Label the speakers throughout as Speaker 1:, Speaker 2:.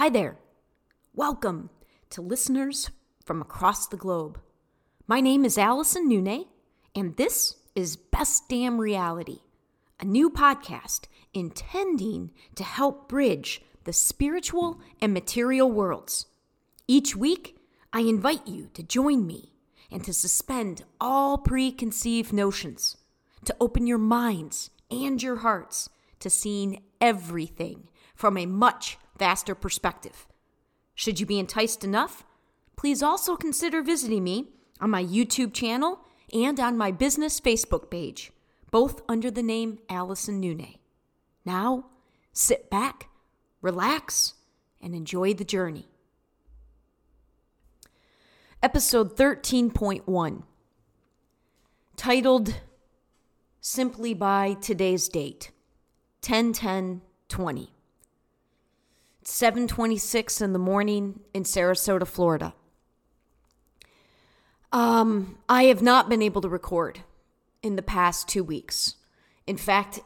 Speaker 1: Hi there. Welcome to listeners from across the globe. My name is Allison Nune, and this is Best Damn Reality, a new podcast intending to help bridge the spiritual and material worlds. Each week, I invite you to join me and to suspend all preconceived notions, to open your minds and your hearts to seeing everything from a much vaster perspective. Should you be enticed enough, please also consider visiting me on my YouTube channel and on my business Facebook page, both under the name Allison Nune. Now, sit back, relax, and enjoy the journey. Episode 13.1, titled simply by today's date 10 10 20. It's 7:26 in the morning in Sarasota, Florida. Um, I have not been able to record in the past 2 weeks. In fact,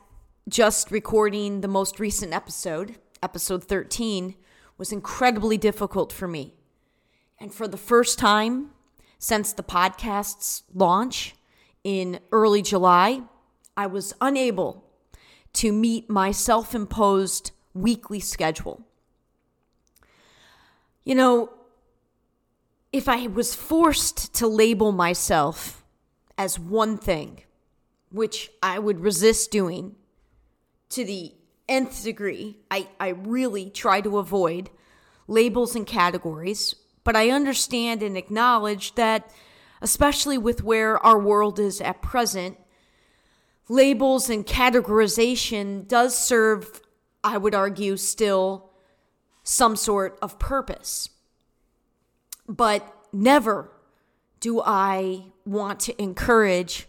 Speaker 1: just recording the most recent episode, episode 13, was incredibly difficult for me. And for the first time since the podcast's launch in early July, I was unable to meet my self imposed weekly schedule. You know, if I was forced to label myself as one thing, which I would resist doing to the nth degree, I, I really try to avoid labels and categories, but I understand and acknowledge that, especially with where our world is at present, labels and categorization does serve, I would argue, still some sort of purpose. But never do I want to encourage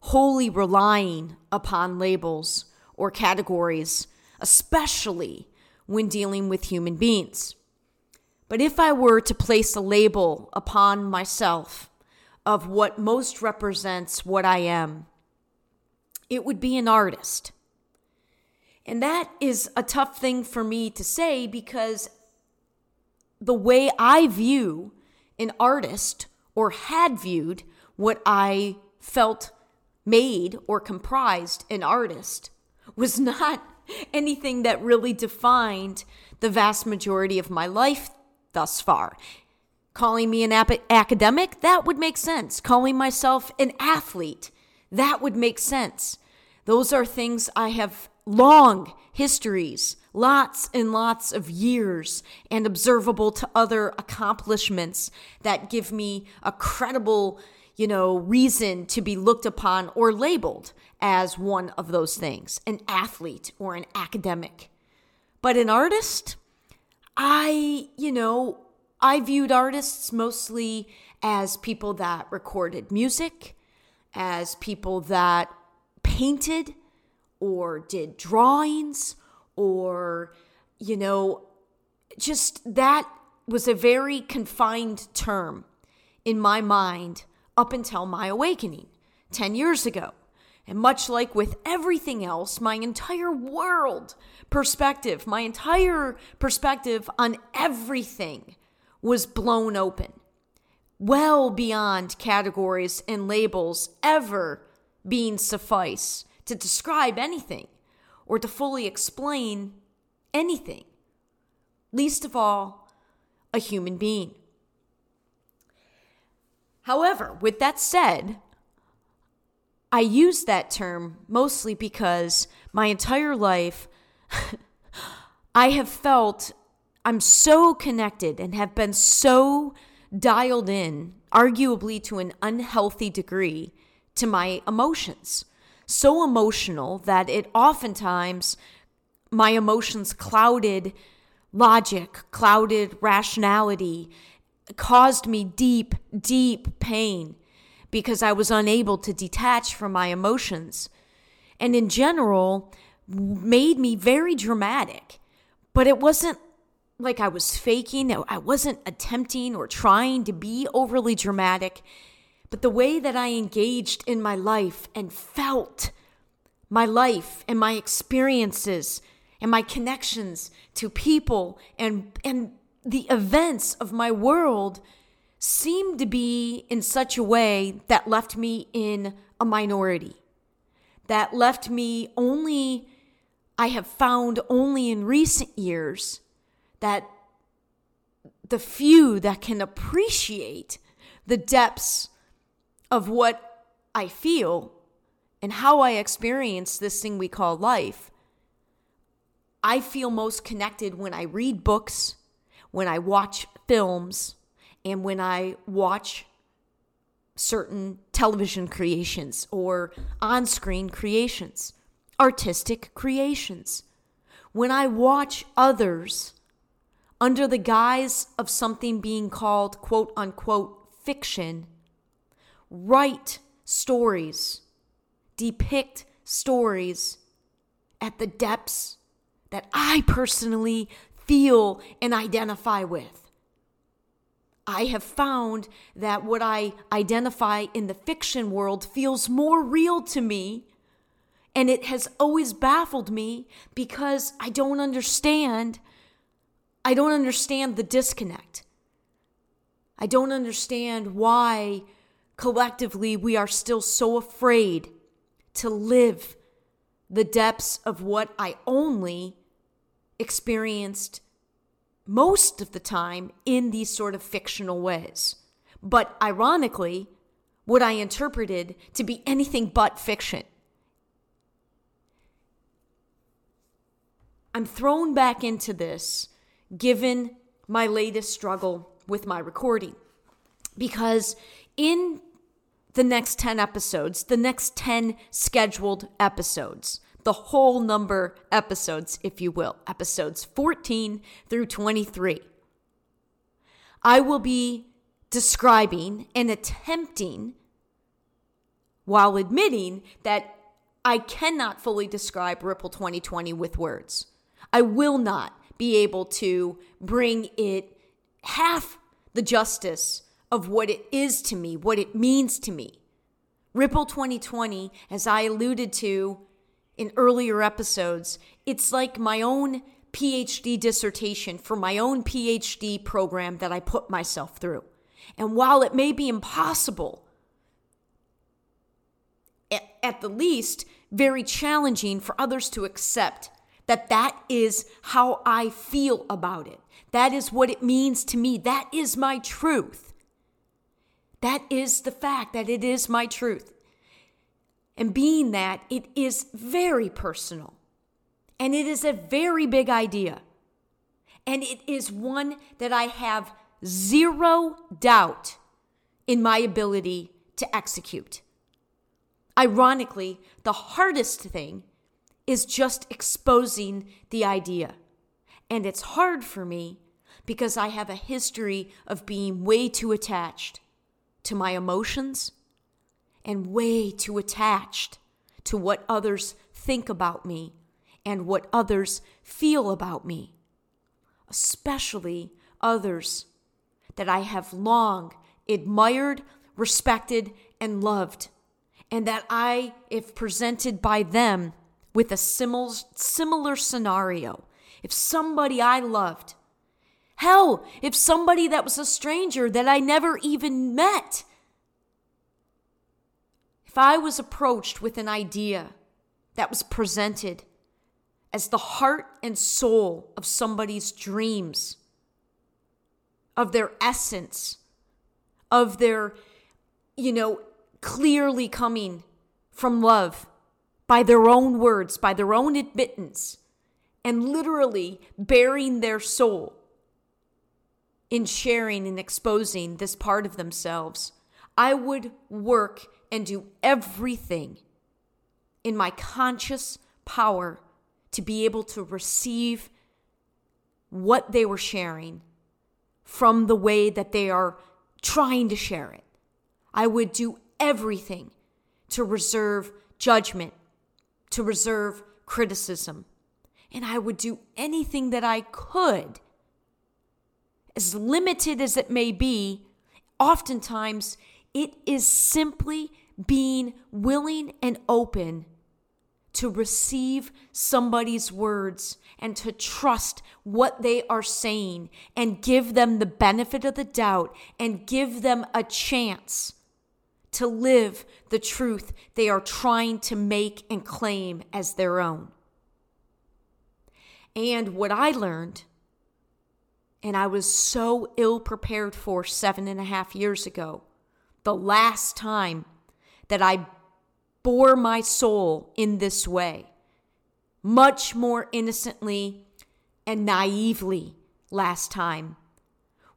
Speaker 1: wholly relying upon labels or categories, especially when dealing with human beings. But if I were to place a label upon myself of what most represents what I am, it would be an artist. And that is a tough thing for me to say because the way I view an artist or had viewed what I felt made or comprised an artist was not anything that really defined the vast majority of my life thus far. Calling me an ap- academic, that would make sense. Calling myself an athlete, that would make sense. Those are things I have long histories, lots and lots of years, and observable to other accomplishments that give me a credible, you know, reason to be looked upon or labeled as one of those things an athlete or an academic. But an artist, I, you know, I viewed artists mostly as people that recorded music, as people that painted or did drawings or, you know, just that was a very confined term in my mind up until my awakening 10 years ago. And much like with everything else, my entire world perspective, my entire perspective on everything was blown open, well beyond categories and labels ever being suffice to describe anything or to fully explain anything, least of all, a human being. However, with that said, I use that term mostly because my entire life I have felt I'm so connected and have been so dialed in, arguably to an unhealthy degree, to my emotions. So emotional that it oftentimes, my emotions clouded logic, clouded rationality, caused me deep, deep pain because I was unable to detach from my emotions. And in general, made me very dramatic. But it wasn't like I was faking, I wasn't attempting or trying to be overly dramatic. But the way that I engaged in my life and felt my life and my experiences and my connections to people and and the events of my world seemed to be in such a way that left me in a minority. That left me only I have found only in recent years that the few that can appreciate the depths of what I feel and how I experience this thing we call life, I feel most connected when I read books, when I watch films, and when I watch certain television creations or on screen creations, artistic creations. When I watch others under the guise of something being called quote unquote fiction, write stories, depict stories at the depths that I personally feel and identify with. I have found that what I identify in the fiction world feels more real to me. And it has always baffled me because I don't understand I don't understand the disconnect. I don't understand why collectively we are still so afraid to live the depths of what I only experienced most of the time in these sort of fictional ways. But ironically, what I interpreted to be anything but fiction. I'm thrown back into this given my latest struggle with my recording. Because in the next 10 episodes, the next 10 scheduled episodes, the whole number episodes, if you will, episodes 14 through 23, I will be describing and attempting, while admitting that I cannot fully describe Ripple 2020 with words. I will not be able to bring it half the justice of what it is to me, what it means to me. Ripple 2020, as I alluded to in earlier episodes, it's like my own PhD dissertation for my own PhD program that I put myself through. And while it may be impossible, at the least, very challenging for others to accept that that is how I feel about it. That is what it means to me. That is my truth. That is the fact that it is my truth. And being that, it is very personal. And it is a very big idea. And it is one that I have zero doubt in my ability to execute. Ironically, the hardest thing is just exposing the idea. And it's hard for me because I have a history of being way too attached to my emotions and way too attached to what others think about me and what others feel about me, especially others that I have long admired, respected, and loved, and that I, if presented by them, with a similar, scenario. If somebody I loved, hell, if somebody that was a stranger that I never even met, if I was approached with an idea that was presented as the heart and soul of somebody's dreams, of their essence, of their, you know, clearly coming from love, by their own words, by their own admittance, and literally bearing their soul in sharing and exposing this part of themselves, I would work and do everything in my conscious power to be able to receive what they were sharing from the way that they are trying to share it. I would do everything to reserve judgment to reserve criticism. And I would do anything that I could, as limited as it may be. Oftentimes, it is simply being willing and open to receive somebody's words and to trust what they are saying and give them the benefit of the doubt and give them a chance to live the truth they are trying to make and claim as their own. And what I learned, and I was so ill prepared for seven and a half years ago, the last time that I bore my soul in this way, much more innocently and naively last time,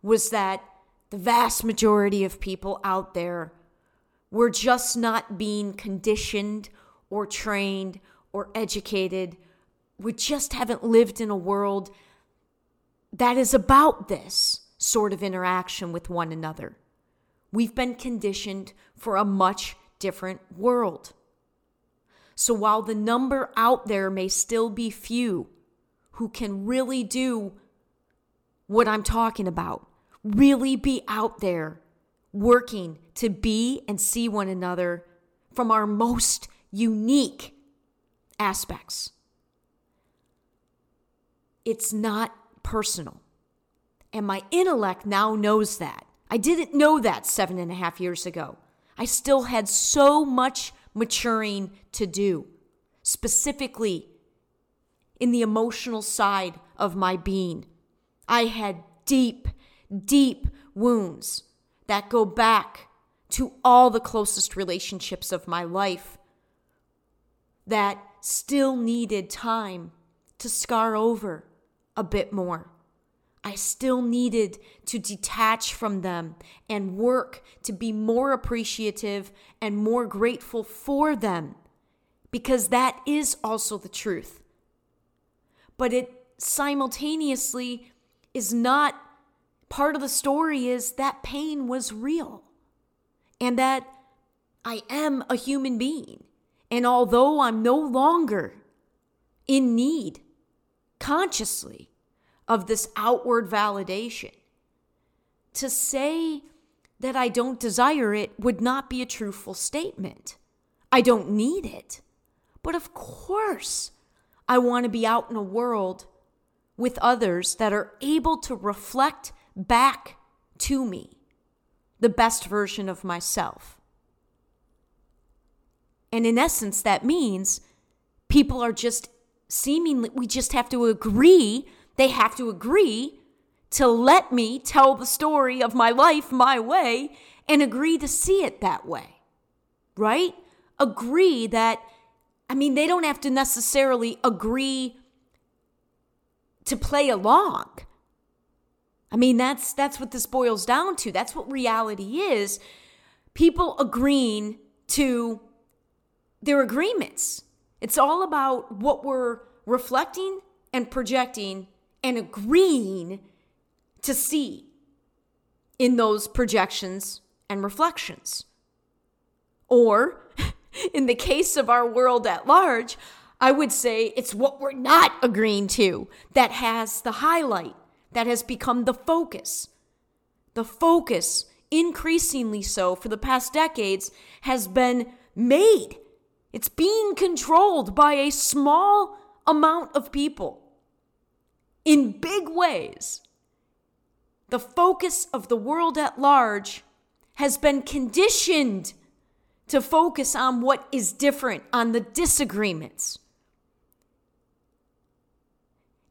Speaker 1: was that the vast majority of people out there were just not being conditioned or trained or educated. We just haven't lived in a world that is about this sort of interaction with one another. We've been conditioned for a much different world. So while the number out there may still be few who can really do what I'm talking about, really be out there working to be and see one another from our most unique aspects. It's not personal. And my intellect now knows that. I didn't know that seven and a half years ago. I still had so much maturing to do, specifically in the emotional side of my being. I had deep, deep wounds that go back to all the closest relationships of my life that still needed time to scar over a bit more. I still needed to detach from them and work to be more appreciative and more grateful for them because that is also the truth. But it simultaneously is not part of the story is that pain was real and that I am a human being. And although I'm no longer in need consciously of this outward validation. To say that I don't desire it would not be a truthful statement. I don't need it. But of course, I want to be out in a world with others that are able to reflect back to me the best version of myself. And in essence, that means people are just seemingly, we just have to agree they have to agree to let me tell the story of my life my way and agree to see it that way. Right? Agree that, I mean, they don't have to necessarily agree to play along. I mean, that's that's what this boils down to. That's what reality is. People agreeing to their agreements. It's all about what we're reflecting and projecting and agreeing to see in those projections and reflections. Or, in the case of our world at large, I would say it's what we're not agreeing to that has the highlight, that has become the focus. The focus, increasingly so for the past decades, has been made. It's being controlled by a small amount of people in big ways. The focus of the world at large has been conditioned to focus on what is different, on the disagreements,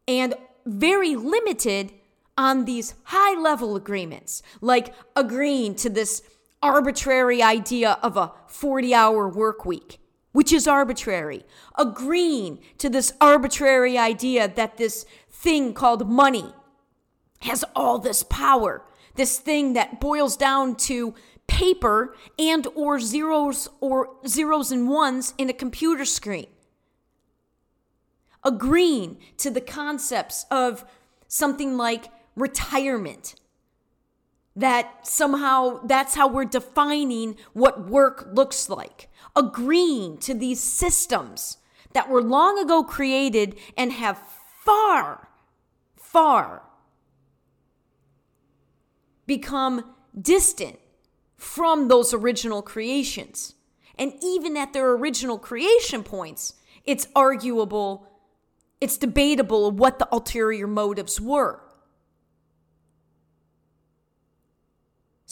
Speaker 1: and very limited on these high level agreements, like agreeing to this arbitrary idea of a 40 hour work week, which is arbitrary, agreeing to this arbitrary idea that this thing called money has all this power. This thing that boils down to paper and or zeros or zeros and ones in a computer screen. Agreeing to the concepts of something like retirement. That somehow that's how we're defining what work looks like. Agreeing to these systems that were long ago created and have far far become distant from those original creations. And even at their original creation points, it's arguable, it's debatable what the ulterior motives were.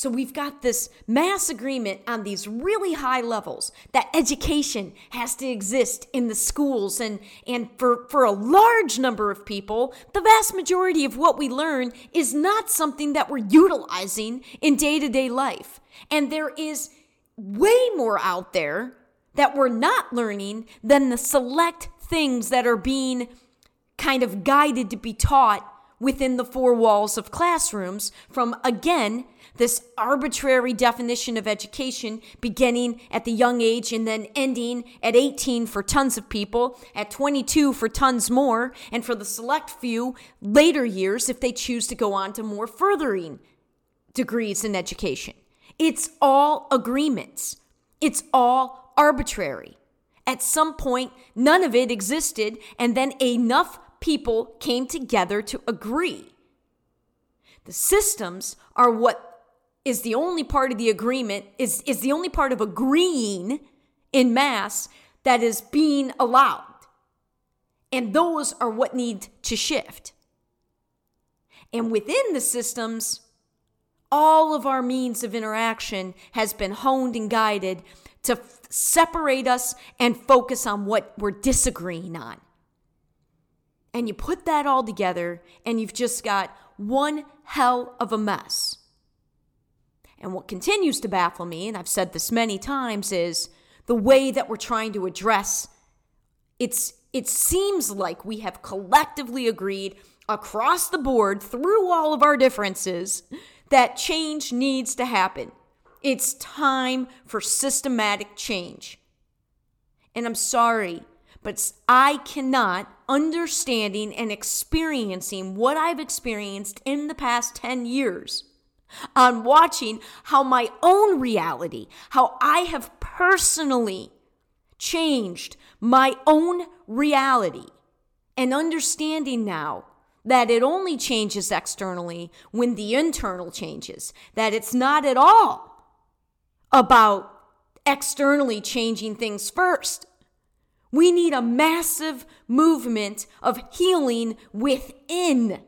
Speaker 1: So we've got this mass agreement on these really high levels that education has to exist in the schools and and for for a large number of people, the vast majority of what we learn is not something that we're utilizing in day-to-day life. And there is way more out there that we're not learning than the select things that are being kind of guided to be taught within the four walls of classrooms from again this arbitrary definition of education beginning at the young age and then ending at 18 for tons of people, at 22 for tons more, and for the select few later years if they choose to go on to more furthering degrees in education. It's all agreements, it's all arbitrary. At some point, none of it existed, and then enough people came together to agree. The systems are what is the only part of the agreement, is, is the only part of agreeing in mass that is being allowed. And those are what need to shift. And within the systems, all of our means of interaction has been honed and guided to f- separate us and focus on what we're disagreeing on. And you put that all together, and you've just got one hell of a mess. And what continues to baffle me, and I've said this many times, is the way that we're trying to address it's it seems like we have collectively agreed across the board through all of our differences that change needs to happen. It's time for systematic change. And I'm sorry, but I cannot, understanding and experiencing what I've experienced in the past 10 years, on watching how my own reality, how I have personally changed my own reality, and understanding now that it only changes externally when the internal changes, that it's not at all about externally changing things first. We need a massive movement of healing within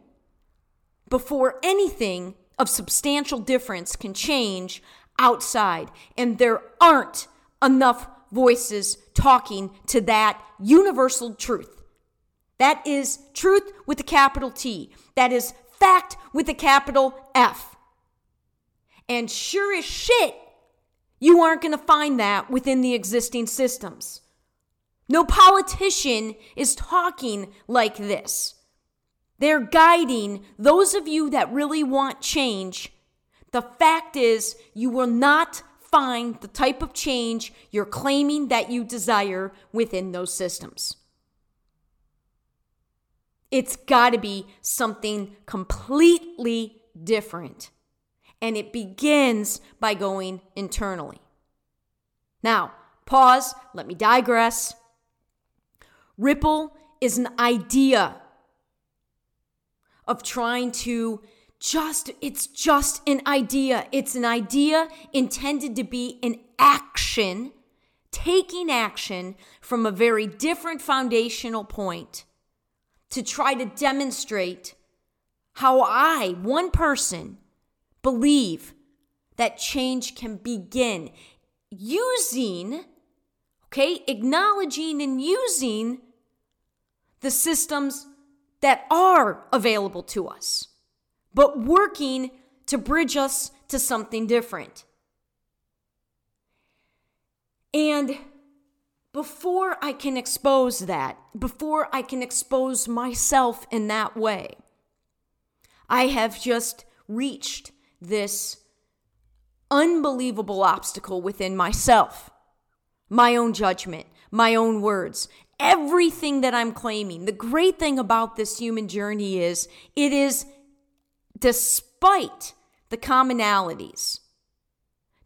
Speaker 1: before anything of substantial difference can change outside. And there aren't enough voices talking to that universal truth. That is truth with a capital T. That is fact with a capital F. And sure as shit, you aren't going to find that within the existing systems. No politician is talking like this. They're guiding those of you that really want change. The fact is, you will not find the type of change you're claiming that you desire within those systems. It's got to be something completely different. And it begins by going internally. Now, pause, let me digress. Ripple is an idea of trying to just, it's just an idea. It's an idea intended to be an action, taking action from a very different foundational point to try to demonstrate how I, one person, believe that change can begin using, okay, acknowledging and using the systems that are available to us, but working to bridge us to something different. And before I can expose that, before I can expose myself in that way, I have just reached this unbelievable obstacle within myself my own judgment, my own words, everything that I'm claiming. The great thing about this human journey is it is despite the commonalities,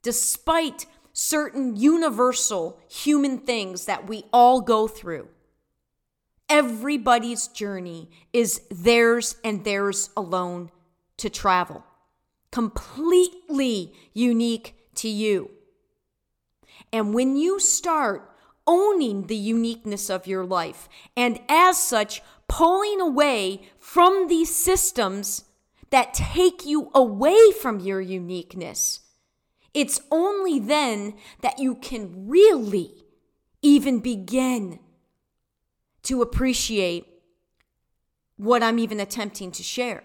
Speaker 1: despite certain universal human things that we all go through. Everybody's journey is theirs and theirs alone to travel, completely unique to you. And when you start owning the uniqueness of your life. And as such, pulling away from these systems that take you away from your uniqueness. It's only then that you can really even begin to appreciate what I'm even attempting to share.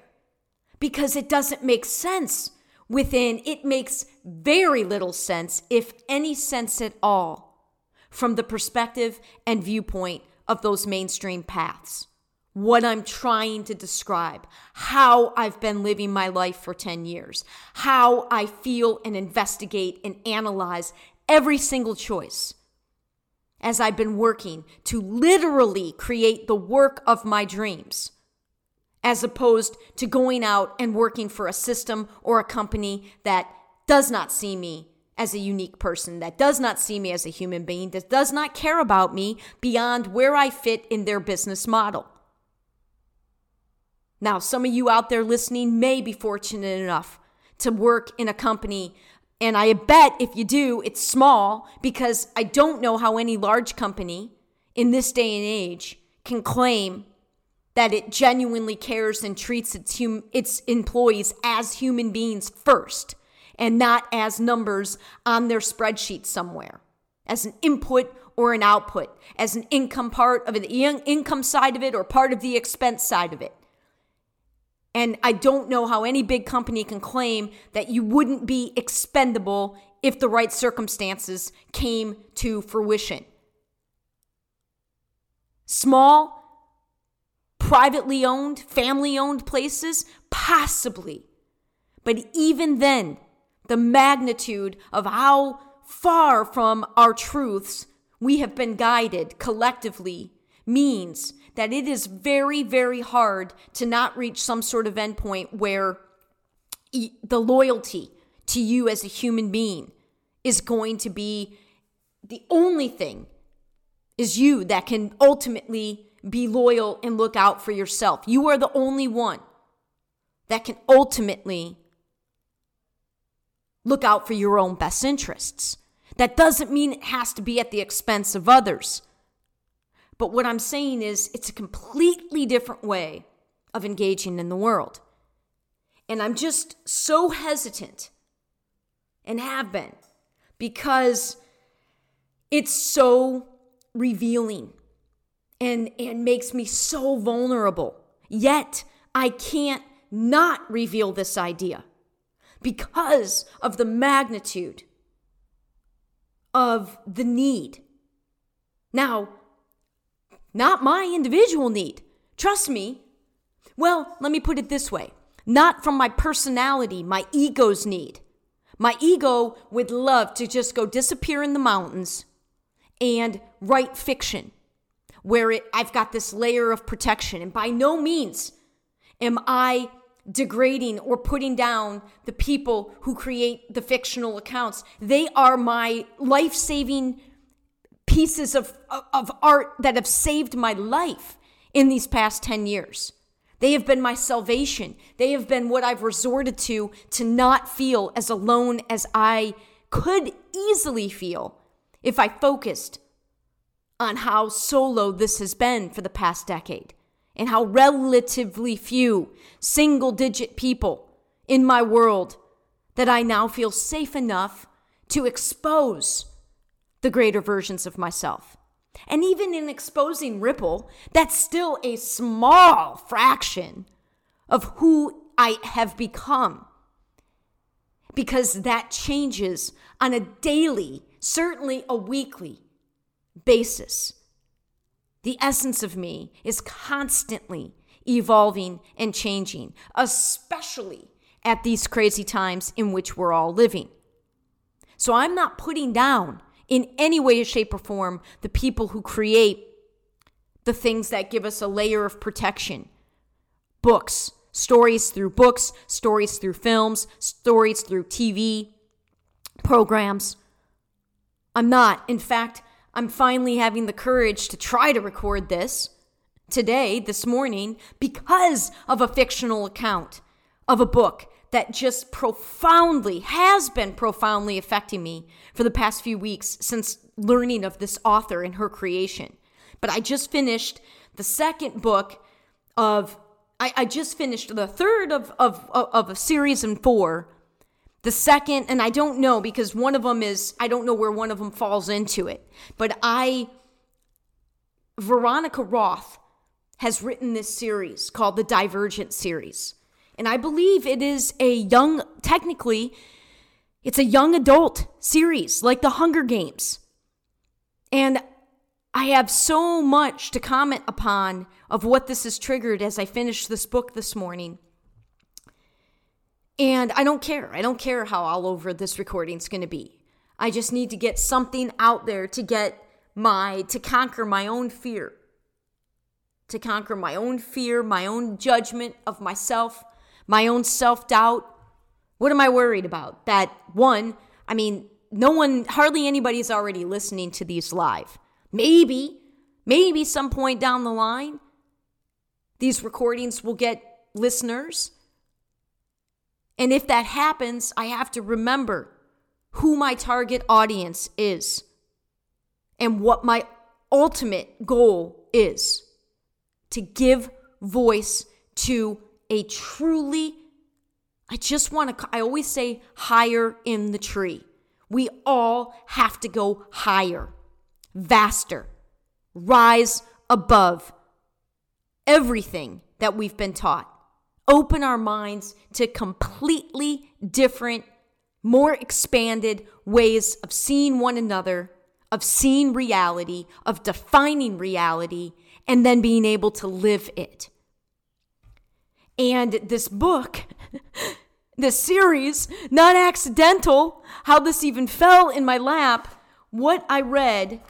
Speaker 1: Because it doesn't make sense within, it makes very little sense, if any sense at all, from the perspective and viewpoint of those mainstream paths. What I'm trying to describe, how I've been living my life for 10 years, how I feel and investigate and analyze every single choice as I've been working to literally create the work of my dreams, as opposed to going out and working for a system or a company that does not see me as a unique person, that does not see me as a human being, that does not care about me beyond where I fit in their business model. Now, some of you out there listening may be fortunate enough to work in a company and I bet if you do, it's small because I don't know how any large company in this day and age can claim that it genuinely cares and treats its, hum- its employees as human beings first and not as numbers on their spreadsheet somewhere, as an input or an output, as an income part of the income side of it or part of the expense side of it. And I don't know how any big company can claim that you wouldn't be expendable if the right circumstances came to fruition. Small, privately owned, family owned places, possibly. But even then, the magnitude of how far from our truths we have been guided collectively means that it is very, very hard to not reach some sort of endpoint where the loyalty to you as a human being is going to be the only thing is you that can ultimately be loyal and look out for yourself. You are the only one that can ultimately look out for your own best interests. That doesn't mean it has to be at the expense of others. But what I'm saying is, it's a completely different way of engaging in the world. And I'm just so hesitant and have been because it's so revealing and, and makes me so vulnerable. Yet I can't not reveal this idea because of the magnitude of the need. Now, not my individual need. Trust me. Well, let me put it this way not from my personality, my ego's need. My ego would love to just go disappear in the mountains and write fiction where it, I've got this layer of protection. And by no means am I degrading or putting down the people who create the fictional accounts. They are my life saving pieces of, of art that have saved my life in these past 10 years. They have been my salvation. They have been what I've resorted to to not feel as alone as I could easily feel if I focused on how solo this has been for the past decade and how relatively few single digit people in my world that I now feel safe enough to expose the greater versions of myself. And even in exposing Ripple, that's still a small fraction of who I have become. Because that changes on a daily, certainly a weekly basis. The essence of me is constantly evolving and changing, especially at these crazy times in which we're all living. So I'm not putting down in any way, shape, or form the people who create the things that give us a layer of protection books, stories through books, stories through films, stories through TV programs. I'm not. In fact, I'm finally having the courage to try to record this today, this morning, because of a fictional account of a book that just profoundly has been profoundly affecting me for the past few weeks since learning of this author and her creation. But I just finished the second book of I, I just finished the third of, of of a series in four. The second, and I don't know because one of them is I don't know where one of them falls into it. But I Veronica Roth has written this series called the Divergent series. And I believe it is a young, technically, it's a young adult series like the Hunger Games. And I have so much to comment upon of what this has triggered as I finished this book this morning. And I don't care. I don't care how all over this recording is going to be. I just need to get something out there to get my, to conquer my own fear, to conquer my own fear, my own judgment of myself, my own self doubt. What am I worried about? That one, I mean, no one, hardly anybody's already listening to these live. Maybe, maybe some point down the line, these recordings will get listeners. And if that happens, I have to remember who my target audience is and what my ultimate goal is to give voice to a truly, I just want to, I always say higher in the tree. We all have to go higher, vaster, rise above everything that we've been taught. Open our minds to completely different, more expanded ways of seeing one another, of seeing reality, of defining reality, and then being able to live it. And this book, this series, not accidental, how this even fell in my lap, what I read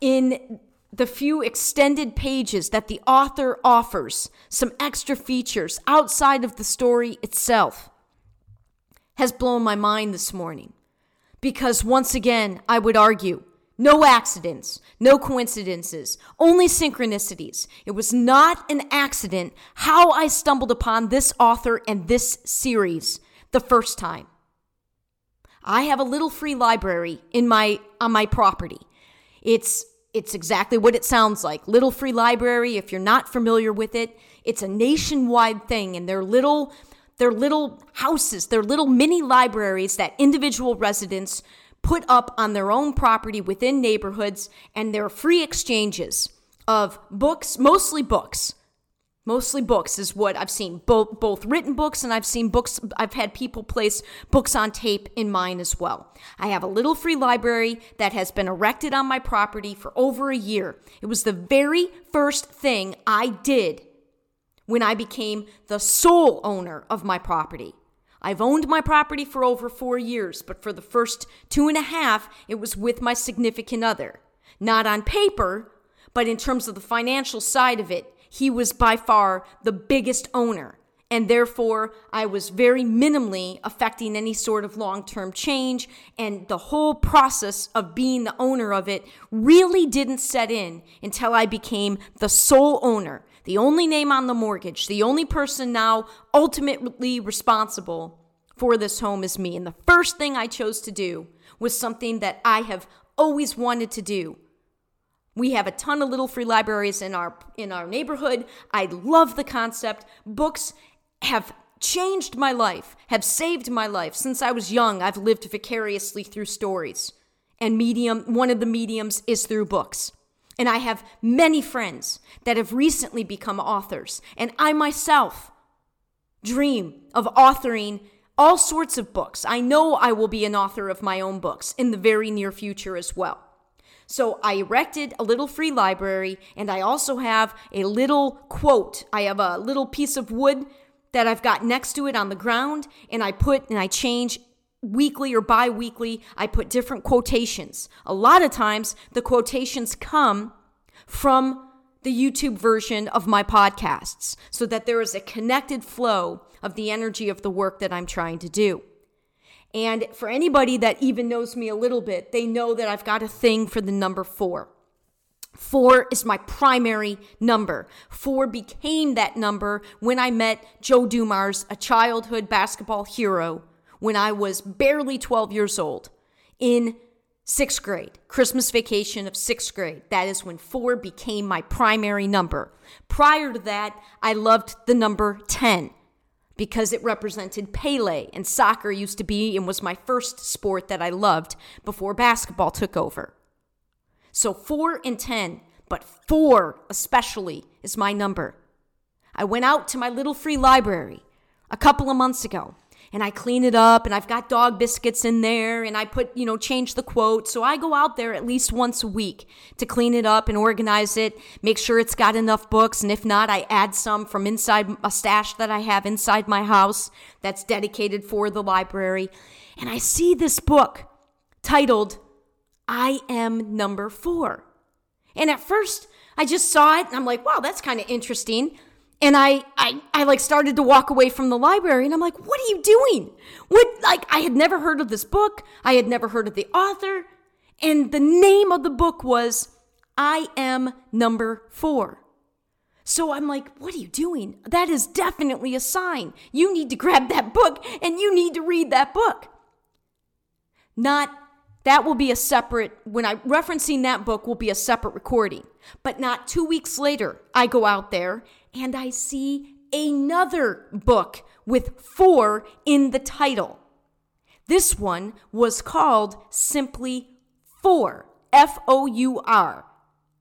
Speaker 1: in the few extended pages that the author offers, some extra features outside of the story itself, has blown my mind this morning. Because once again, I would argue no accidents, no coincidences, only synchronicities. It was not an accident how I stumbled upon this author and this series the first time. I have a little free library in my on my property. It's it's exactly what it sounds like. Little free library if you're not familiar with it. It's a nationwide thing and they're little they're little houses, they're little mini libraries that individual residents put up on their own property within neighborhoods, and they're free exchanges of books, mostly books. Mostly books is what I've seen, both both written books and I've seen books. I've had people place books on tape in mine as well. I have a little free library that has been erected on my property for over a year. It was the very first thing I did when I became the sole owner of my property. I've owned my property for over four years, but for the first two and a half, it was with my significant other. Not on paper, but in terms of the financial side of it, he was by far the biggest owner. And therefore, I was very minimally affecting any sort of long term change. And the whole process of being the owner of it really didn't set in until I became the sole owner the only name on the mortgage, the only person now ultimately responsible for this home is me. And the first thing I chose to do was something that I have always wanted to do. We have a ton of little free libraries in our in our neighborhood. I love the concept. Books have changed my life, have saved my life. Since I was young, I've lived vicariously through stories. And medium one of the mediums is through books. And I have many friends that have recently become authors. And I myself dream of authoring all sorts of books. I know I will be an author of my own books in the very near future as well. So I erected a little free library and I also have a little quote. I have a little piece of wood that I've got next to it on the ground and I put and I change weekly or bi weekly, I put different quotations. A lot of times, the quotations come from the YouTube version of my podcasts so that there is a connected flow of the energy of the work that I'm trying to do. And for anybody that even knows me a little bit, they know that I've got a thing for the number four. Four is my primary number. Four became that number when I met Joe Dumars, a childhood basketball hero, when I was barely 12 years old in sixth grade, Christmas vacation of sixth grade. That is when four became my primary number. Prior to that, I loved the number 10 because it represented Pele, and soccer used to be and was my first sport that I loved before basketball took over. So four and 10, but four especially is my number. I went out to my little free library a couple of months ago and I clean it up and I've got dog biscuits in there and I put, you know, change the quote. So I go out there at least once a week to clean it up and organize it, make sure it's got enough books. And if not, I add some from inside a stash that I have inside my house that's dedicated for the library. And I see this book titled I am number four. And at first, I just saw it and I'm like, wow, that's kind of interesting. And I, I, I like started to walk away from the library and I'm like, what are you doing? What, like, I had never heard of this book. I had never heard of the author. And the name of the book was I Am Number Four. So I'm like, what are you doing? That is definitely a sign. You need to grab that book and you need to read that book. Not that will be a separate, when I referencing that book will be a separate recording. But not two weeks later, I go out there and I see another book with four in the title. This one was called simply Four, F O U R.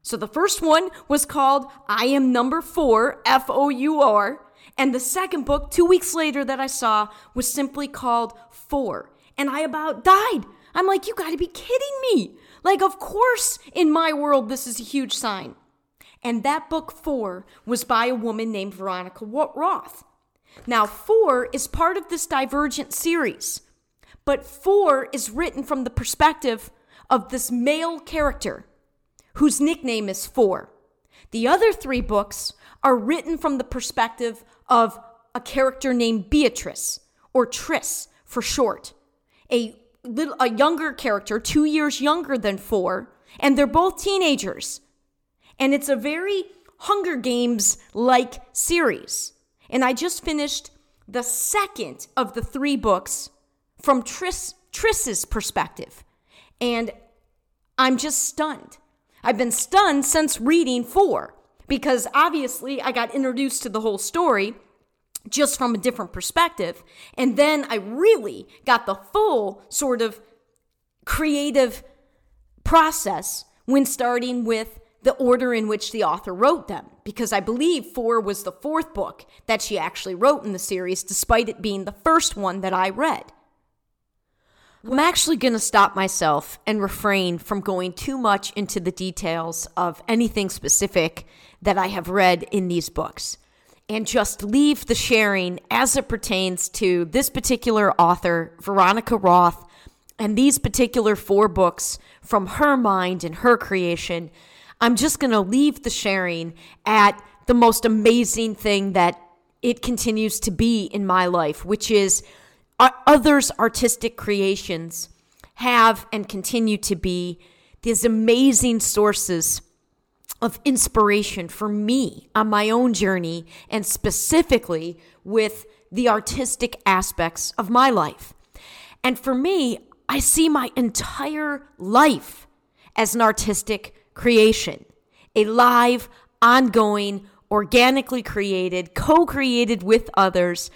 Speaker 1: So the first one was called I Am Number Four, F O U R. And the second book, two weeks later, that I saw was simply called Four. And I about died. I'm like, you gotta be kidding me. Like, of course, in my world, this is a huge sign. And that book four was by a woman named Veronica Roth. Now, four is part of this Divergent series, but four is written from the perspective of this male character whose nickname is Four. The other three books are written from the perspective of a character named Beatrice, or Tris for short, a little a younger character, two years younger than four, and they're both teenagers. And it's a very Hunger Games like series. And I just finished the second of the three books from Tris Tris's perspective. And I'm just stunned. I've been stunned since reading four because obviously I got introduced to the whole story just from a different perspective. And then I really got the full sort of creative process when starting with the order in which the author wrote them, because I believe four was the fourth book that she actually wrote in the series, despite it being the first one that I read. I'm actually going to stop myself and refrain from going too much into the details of anything specific that I have read in these books and just leave the sharing as it pertains to this particular author, Veronica Roth, and these particular four books from her mind and her creation. I'm just going to leave the sharing at the most amazing thing that it continues to be in my life, which is uh, others' artistic creations have and continue to be these amazing sources of inspiration for me on my own journey and specifically with the artistic aspects of my life. And for me, I see my entire life as an artistic creation, a live, ongoing, organically created, co created with others.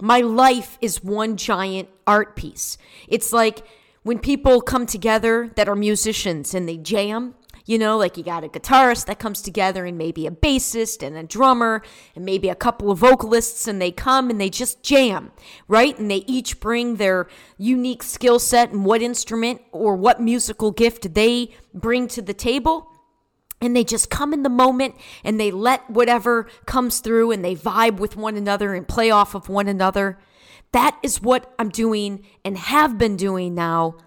Speaker 1: My life is one giant art piece. It's like when people come together that are musicians and they jam you know, like you got a guitarist that comes together and maybe a bassist and a drummer and maybe a couple of vocalists and they come and they just jam, right? And they each bring their unique skill set and what instrument or what musical gift they bring to the table. And they just come in the moment and they let whatever comes through and they vibe with one another and play off of one another. That is what I'm doing and have been doing now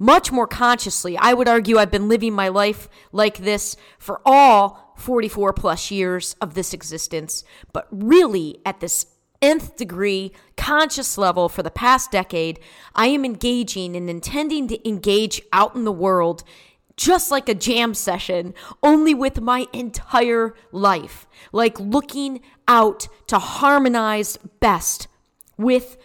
Speaker 1: much more consciously. I would argue I've been living my life like this for all 44 plus years of this existence, but really at this nth degree conscious level for the past decade, I am engaging and intending to engage out in the world just like a jam session, only with my entire life. Like looking out to harmonize best with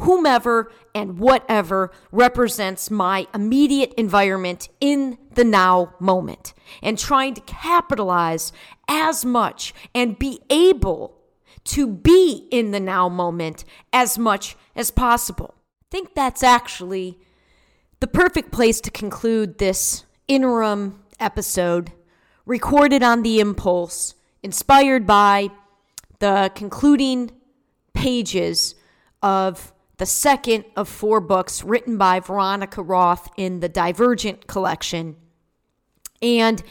Speaker 1: whomever and whatever represents my immediate environment in the now moment and trying to capitalize as much and be able to be in the now moment as much as possible. I think that's actually the perfect place to conclude this interim episode recorded on the impulse, inspired by the concluding pages of the second of four books written by Veronica Roth in the Divergent collection. And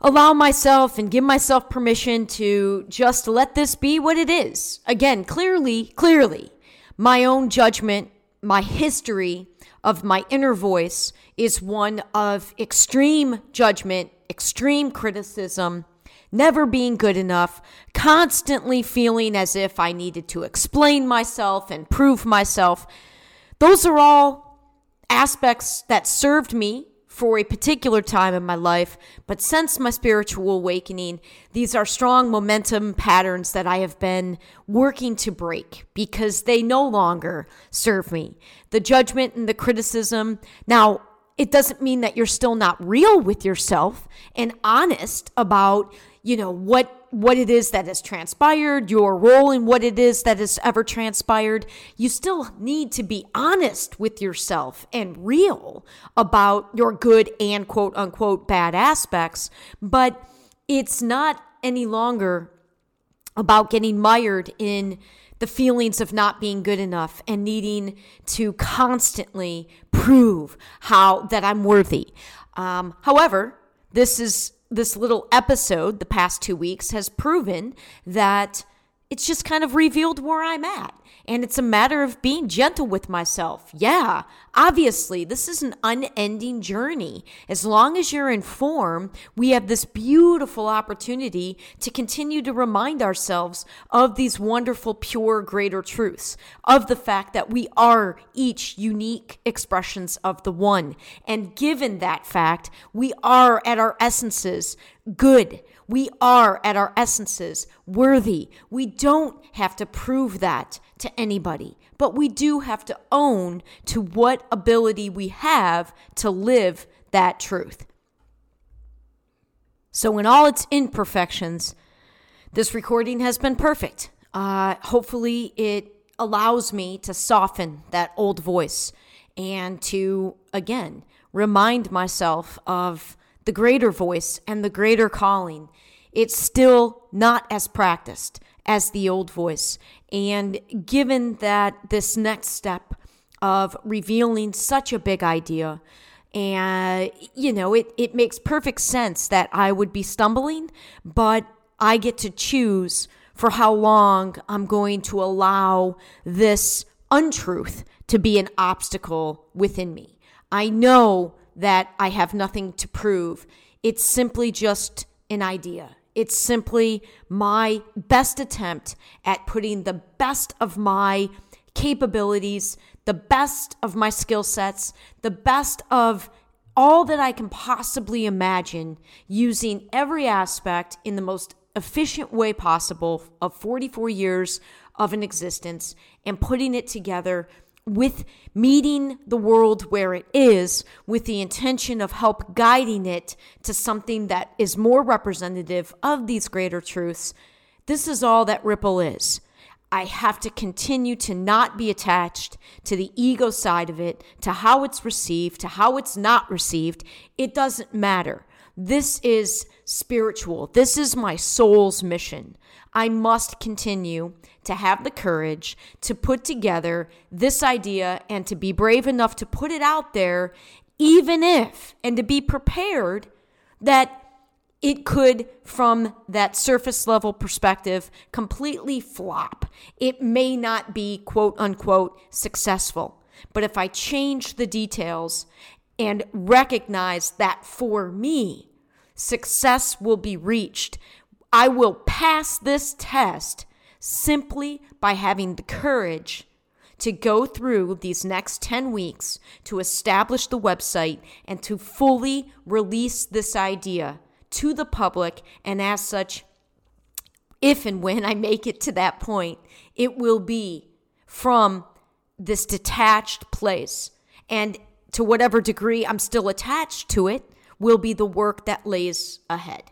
Speaker 1: allow myself and give myself permission to just let this be what it is. Again, clearly, clearly, my own judgment, my history of my inner voice is one of extreme judgment, extreme criticism, never being good enough, constantly feeling as if I needed to explain myself and prove myself. Those are all aspects that served me for a particular time in my life, but since my spiritual awakening, these are strong momentum patterns that I have been working to break because they no longer serve me. The judgment and the criticism. Now, it doesn't mean that you're still not real with yourself and honest about you know what what it is that has transpired your role in what it is that has ever transpired you still need to be honest with yourself and real about your good and quote unquote bad aspects but it's not any longer about getting mired in the feelings of not being good enough and needing to constantly prove how that I'm worthy. Um, however, this is this little episode the past two weeks has proven that it's just kind of revealed where I'm at. And it's a matter of being gentle with myself. Yeah, obviously, this is an unending journey. As long as you're in form, we have this beautiful opportunity to continue to remind ourselves of these wonderful, pure, greater truths, of the fact that we are each unique expressions of the one. And given that fact, we are at our essences good we are, at our essences, worthy. We don't have to prove that to anybody, but we do have to own to what ability we have to live that truth. So, in all its imperfections, this recording has been perfect. Uh, hopefully, it allows me to soften that old voice and to, again, remind myself of the greater voice and the greater calling, it's still not as practiced as the old voice. And given that this next step of revealing such a big idea, and you know, it, it makes perfect sense that I would be stumbling, but I get to choose for how long I'm going to allow this untruth to be an obstacle within me. I know that I have nothing to prove. It's simply just an idea. It's simply my best attempt at putting the best of my capabilities, the best of my skill sets, the best of all that I can possibly imagine using every aspect in the most efficient way possible of 44 years of an existence and putting it together with meeting the world where it is with the intention of help guiding it to something that is more representative of these greater truths. This is all that Ripple is. I have to continue to not be attached to the ego side of it, to how it's received, to how it's not received. It doesn't matter. This is spiritual. This is my soul's mission. I must continue to have the courage to put together this idea and to be brave enough to put it out there, even if, and to be prepared that it could, from that surface level perspective, completely flop. It may not be quote unquote successful. But if I change the details and recognize that for me, success will be reached I will pass this test simply by having the courage to go through these next 10 weeks to establish the website and to fully release this idea to the public. And as such, if and when I make it to that point, it will be from this detached place. And to whatever degree I'm still attached to it, will be the work that lays ahead.